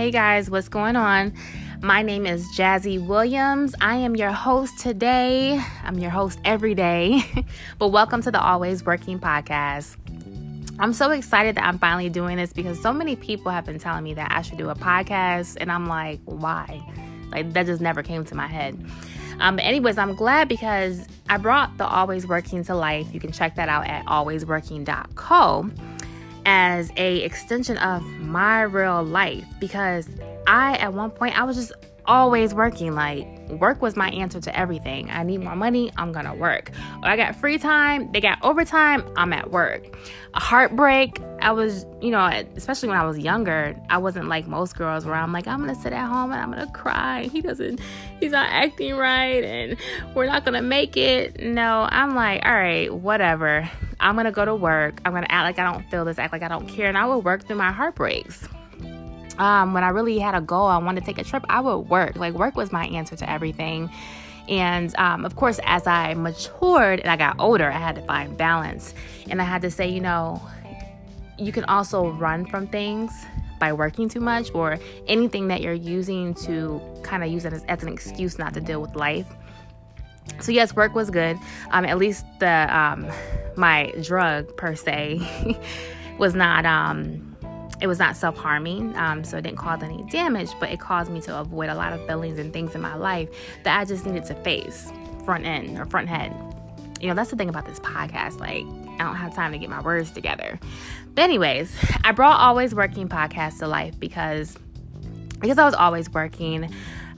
Hey guys, what's going on? My name is Jazzy Williams. I am your host today. I'm your host every day. but welcome to the Always Working podcast. I'm so excited that I'm finally doing this because so many people have been telling me that I should do a podcast, and I'm like, why? Like, that just never came to my head. Um, but anyways, I'm glad because I brought the Always Working to life. You can check that out at alwaysworking.co as a extension of my real life because I at one point I was just always working like work was my answer to everything. I need more money, I'm gonna work. Or I got free time, they got overtime, I'm at work. A heartbreak, I was, you know, especially when I was younger, I wasn't like most girls where I'm like, I'm gonna sit at home and I'm gonna cry. He doesn't, he's not acting right and we're not gonna make it. No, I'm like, all right, whatever. I'm gonna go to work. I'm gonna act like I don't feel this, act like I don't care, and I will work through my heartbreaks um, when I really had a goal, I wanted to take a trip, I would work. Like, work was my answer to everything. And um, of course, as I matured and I got older, I had to find balance. And I had to say, you know, you can also run from things by working too much or anything that you're using to kind of use it as, as, an excuse not to deal with life. So yes, work was good. Um, at least the um, my drug per se was not um, it was not self harming, um, so it didn't cause any damage, but it caused me to avoid a lot of feelings and things in my life that I just needed to face front end or front head. You know, that's the thing about this podcast. Like, I don't have time to get my words together. But, anyways, I brought Always Working podcast to life because because I was always working.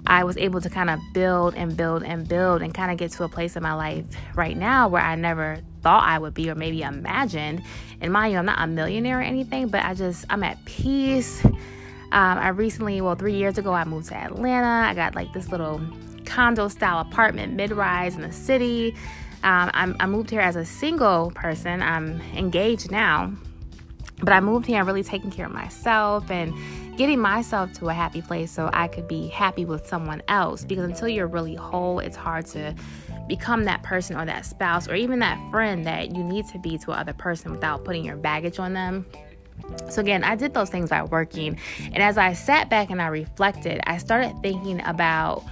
I was able to kind of build and build and build and kind of get to a place in my life right now where I never thought I would be or maybe imagined. And mind you, I'm not a millionaire or anything, but I just, I'm at peace. Um, I recently, well, three years ago, I moved to Atlanta. I got like this little condo style apartment mid rise in the city. Um, i moved here as a single person. I'm engaged now, but I moved here really taking care of myself and getting myself to a happy place so I could be happy with someone else. Because until you're really whole, it's hard to become that person or that spouse or even that friend that you need to be to another person without putting your baggage on them. So, again, I did those things by working. And as I sat back and I reflected, I started thinking about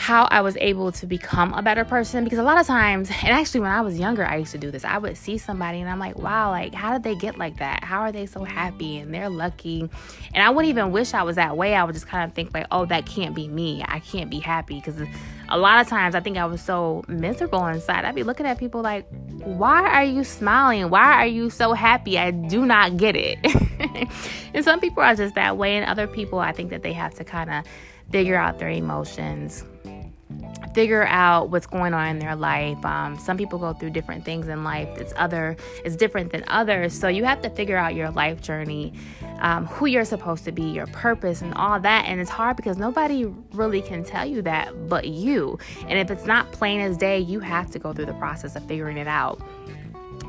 how I was able to become a better person because a lot of times, and actually when I was younger, I used to do this. I would see somebody and I'm like, wow, like how did they get like that? How are they so happy and they're lucky? And I wouldn't even wish I was that way. I would just kind of think like, oh, that can't be me. I can't be happy because a lot of times I think I was so miserable inside. I'd be looking at people like, why are you smiling? Why are you so happy? I do not get it. and some people are just that way, and other people, I think that they have to kind of figure out their emotions figure out what's going on in their life. Um, some people go through different things in life. It's other, it's different than others. So you have to figure out your life journey, um, who you're supposed to be, your purpose, and all that. And it's hard because nobody really can tell you that but you. And if it's not plain as day, you have to go through the process of figuring it out.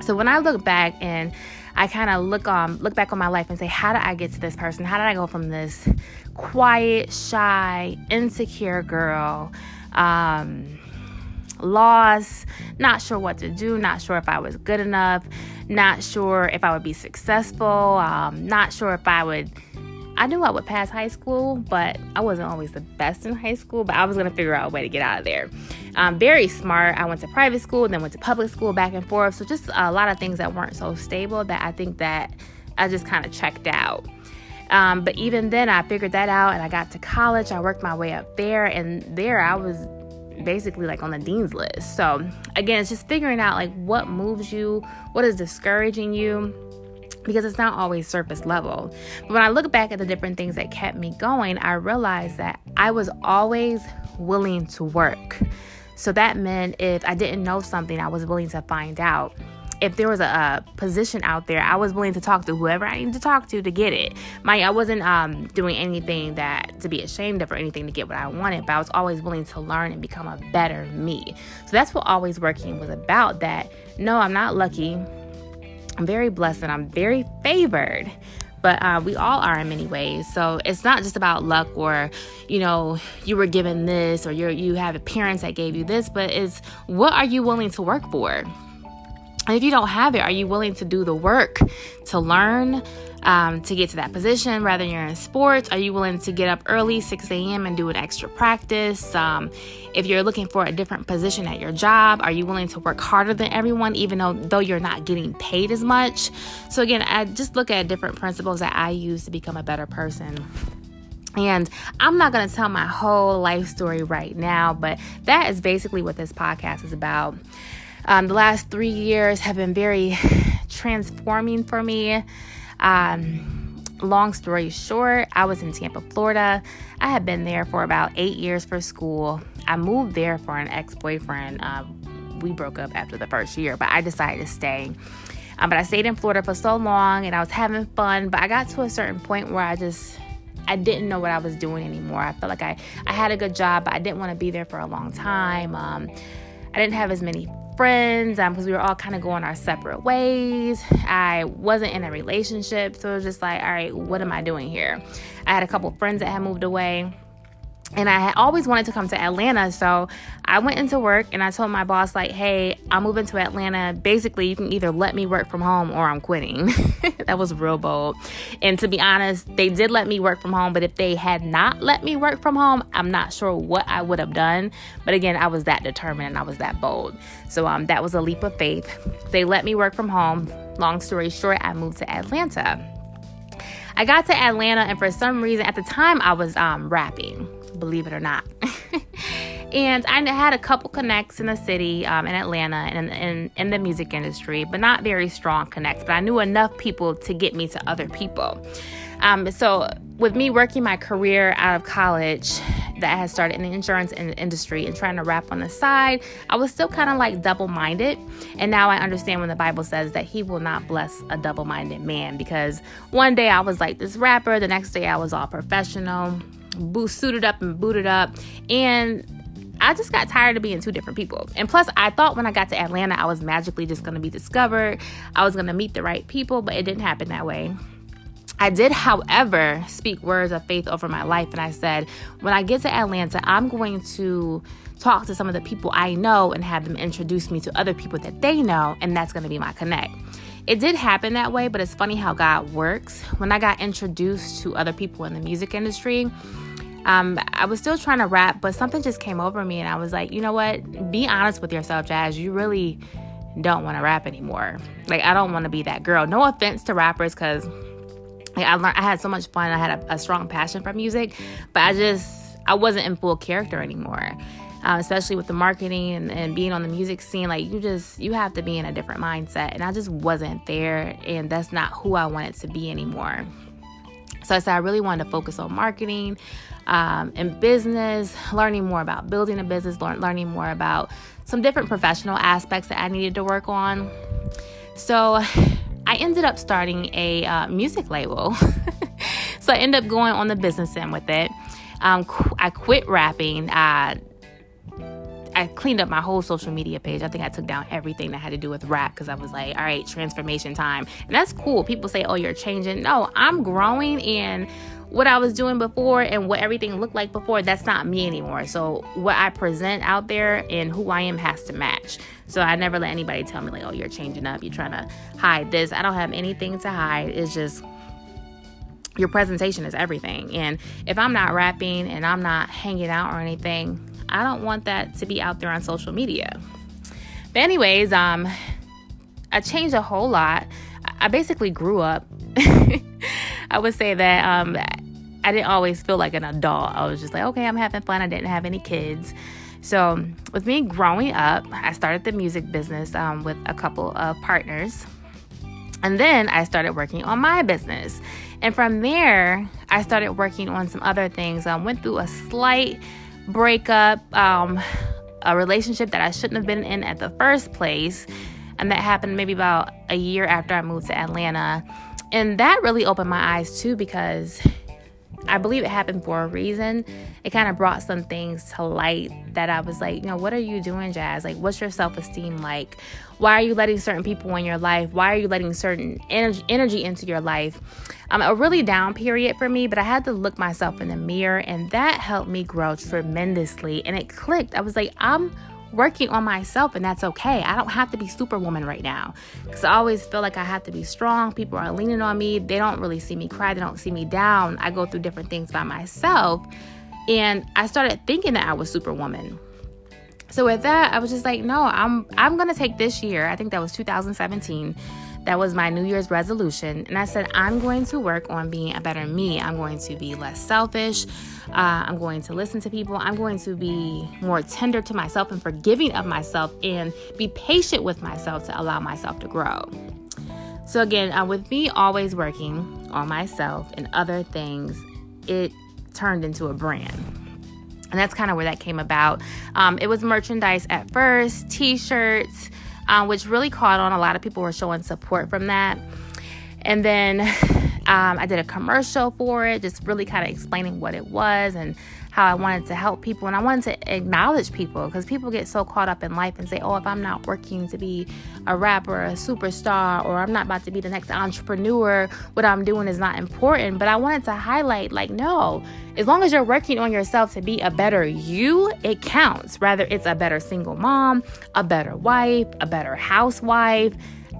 So when I look back and I kind of look on look back on my life and say, how did I get to this person? How did I go from this quiet, shy, insecure girl um, lost, not sure what to do, not sure if I was good enough, not sure if I would be successful, um, not sure if I would. I knew I would pass high school, but I wasn't always the best in high school, but I was to figure out a way to get out of there. Um, very smart. I went to private school, then went to public school, back and forth. So just a lot of things that weren't so stable that I think that I just kind of checked out. Um, but even then, I figured that out and I got to college. I worked my way up there, and there I was basically like on the dean's list. So, again, it's just figuring out like what moves you, what is discouraging you because it's not always surface level. But when I look back at the different things that kept me going, I realized that I was always willing to work. So that meant if I didn't know something, I was willing to find out if there was a, a, position out there, I was willing to talk to whoever I needed to talk to to get it. My, I wasn't um, doing anything that to be ashamed of or anything to get what I wanted, but I was always willing to learn and become a better me. So that's what always working was about. That no, I'm not lucky. I'm very blessed and I'm very favored but uh, we all are in many ways. So it's not just about luck or, you know, you were given this or you you have parents that gave you this, but it's what are you willing to work for? And if you don't have it, are you willing to do the work to learn? um, to get to that position, rather you're in sports, are you willing to get up early, 6 a.m., and do an extra practice? Um, if you're looking for a different position at your job, are you willing to work harder than everyone, even though though you're not getting paid as much? So again, I just look at different principles that I use to become a better person. And I'm not going to tell my whole life story right now, but that is basically what this podcast is about. Um, the last three years have been very transforming for me. Um, long story short, I was in Tampa, Florida. I had been there for about eight years for school. I moved there for an ex boyfriend. Uh, we broke up after the first year, but I decided to stay. Um, but I stayed in Florida for so long and I was having fun. But I got to a certain point where I just I didn't know what I was doing anymore. I felt like I, I had a good job, but I didn't want to be there for a long time. Um, I didn't have as many friends because um, we were all kind of going our separate ways. I wasn't in a relationship, so it was just like, all right, what am I doing here? I had a couple friends that had moved away and I had always wanted to come to Atlanta. So I went into work and I told my boss, like, hey, I'm moving to Atlanta. Basically, you can either let me work from home or I'm quitting. that was real bold. And to be honest, they did let me work from home, but if they had not let me work from home, I'm not sure what I would have done. But again, I was that determined and I was that bold. So um, that was a leap of faith. They let me work from home. Long story short, I moved to Atlanta. I got to Atlanta, and for some reason, at the time, I was um, rapping believe it or not. and I had a couple connects in the city, um, in Atlanta, and in, in, the music industry, but not very strong connects. But I knew enough people to get me to other people. Um, so, with me working my career out of college, that I had started in the insurance industry and trying to rap on the side, I was still kind of like double minded. And now I understand when the Bible says that He will not bless a double minded man because one day I was like this rapper, the next day I was all professional suited up and booted up. And I just got tired of being two different people. And plus, I thought when I got to Atlanta, I was magically just going to be discovered. I was going to meet the right people, but it didn't happen that way. I did, however, speak words of faith over my life. And I said, when I get to Atlanta, I'm going to talk to some of the people I know and have them introduce me to other people that they know. And that's going to be my connect. It did happen that way, but it's funny how God works. When I got introduced to other people in the music industry, um, I was still trying to rap, but something just came over me, and I was like, you know what? Be honest with yourself, Jazz. You really don't want to rap anymore. Like, I don't want to be that girl. No offense to rappers, because like, I learned I had so much fun. I had a, a, strong passion for music, but I just I wasn't in full character anymore. Um, especially with the marketing and, and being on the music scene, like you just you have to be in a different mindset, and I just wasn't there, and that's not who I wanted to be anymore. So I said I really wanted to focus on marketing um, and business, learning more about building a business, learn, learning more about some different professional aspects that I needed to work on. So I ended up starting a uh, music label. so I ended up going on the business end with it. Um, qu- I quit rapping. Uh, I cleaned up my whole social media page. I think I took down everything that had to do with rap because I was like, all right, transformation time. And that's cool. People say, oh, you're changing. No, I'm growing and what I was doing before and what everything looked like before, that's not me anymore. So what I present out there and who I am has to match. So I never let anybody tell me like, oh, you're changing up, you're trying to hide this. I don't have anything to hide. It's just your presentation is everything. And if I'm not rapping and I'm not hanging out or anything, I don't want that to be out there on social media. But anyways, um I changed a whole lot. I basically grew up. I would say that um, I didn't always feel like an adult. I was just like, okay, I'm having fun. I didn't have any kids. So, with me growing up, I started the music business um, with a couple of partners. And then I started working on my business. And from there, I started working on some other things. I went through a slight breakup, um, a relationship that I shouldn't have been in at the first place. And that happened maybe about a year after I moved to Atlanta. And that really opened my eyes too because I believe it happened for a reason. It kind of brought some things to light that I was like, you know, what are you doing, Jazz? Like, what's your self esteem like? Why are you letting certain people in your life? Why are you letting certain energy, into your life? Um, a really down period for me, but I had to look myself in the mirror, and that helped me grow tremendously. And it clicked. I was like, I'm working on myself, and that's okay. I don't have to be superwoman right now because I always feel like I have to be strong. People are leaning on me. They don't really see me cry, they don't see me down. I go through different things by myself. And I started thinking that I was superwoman. So with that, I was just like, no, I'm I'm gonna take this year. I think that was 2017 that was my New Year's resolution. And I said, I'm going to work on being a better me. I'm going to be less selfish. Uh, I'm going to listen to people. I'm going to be more tender to myself and forgiving of myself and be patient with myself to allow myself to grow. So, again, uh, with me always working on myself and other things, it turned into a brand. And that's kind of where that came about. Um, it was merchandise at first, t shirts, um, which really caught on. A lot of people were showing support from that. And then um, I did a commercial for it, just really kind of explaining what it was and how I wanted to help people. And I wanted to acknowledge people because people get so caught up in life and say, oh, if I'm not working to be a rapper, a superstar, or I'm not about to be the next entrepreneur, what I'm doing is not important. But I wanted to highlight, like, no, as long as you're working on yourself to be a better you, it counts. Rather, it's a better single mom, a better wife, a better housewife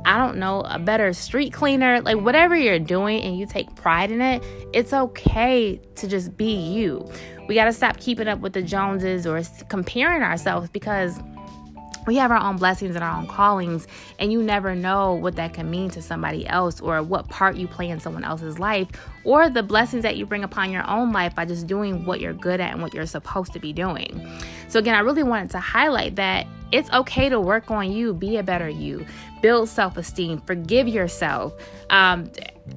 I don't know, a better street cleaner, like whatever you're doing and you take pride in it, it's okay to just be you. We got to stop keeping up with the Joneses or comparing ourselves because we have our own blessings and our own callings, and you never know what that can mean to somebody else or what part you play in someone else's life or the blessings that you bring upon your own life by just doing what you're good at and what you're supposed to be doing. So, again, I really wanted to highlight that it's okay to work on you, be a better you, build self esteem, forgive yourself. Um,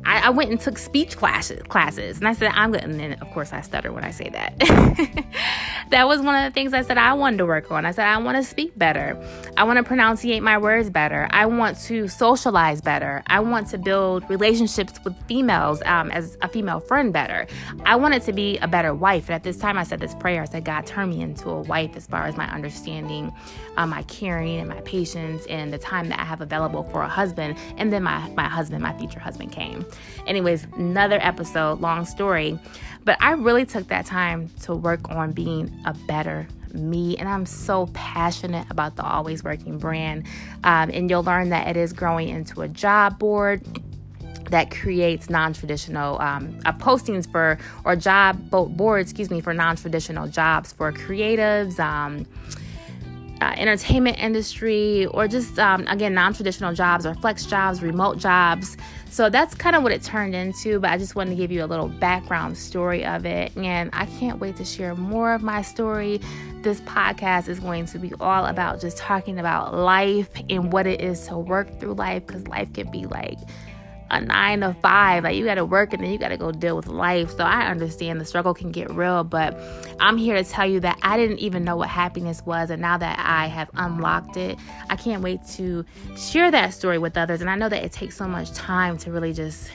I, I, went and took speech classes, classes, and I said I'm good. And then, of course, I stutter when I say that. that was one of the things I said I wanted to work on. I said I want to speak better. I want to pronunciate my words better. I want to socialize better. I want to build relationships with females um, as a female friend better. I wanted to be a better wife. And at this time, I said this prayer. I said, God, turn me into a wife as far as my understanding, um, my caring, and my patience, and the time that I have available for a husband. And then my my husband, my future husband, came. Anyways, another episode, long story. But I really took that time to work on being a better me and i'm so passionate about the always working brand um, and you'll learn that it is growing into a job board that creates non-traditional um, uh, postings for or job board excuse me for non-traditional jobs for creatives um, uh, entertainment industry or just um, again non-traditional jobs or flex jobs remote jobs. So that's kind of what it turned into but i just wanted to give you a little background story of it. And i can't wait to share more of my story. This podcast is going to be all about just talking about life and what it is to work through life because life can be like a nine to five. Like you got to work and then you got to go deal with life. So I understand the struggle can get real, but I'm here to tell you that I didn't even know what happiness was. And now that I have unlocked it, I can't wait to share that story with others. And I know that it takes so much time to really just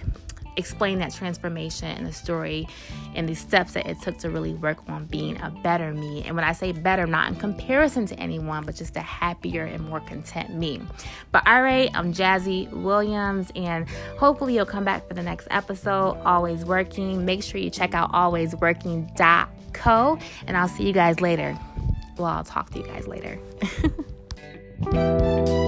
explain that transformation and the story and the steps that it took to really work on being a better me. And when I say better, not in comparison to anyone, but just a happier and more content me. But all right, I'm Jazzy Williams, and hopefully you'll come back for the next episode. Always working. Make sure you check out alwaysworking.co, and I'll see you guys later. Well, I'll talk to you guys later.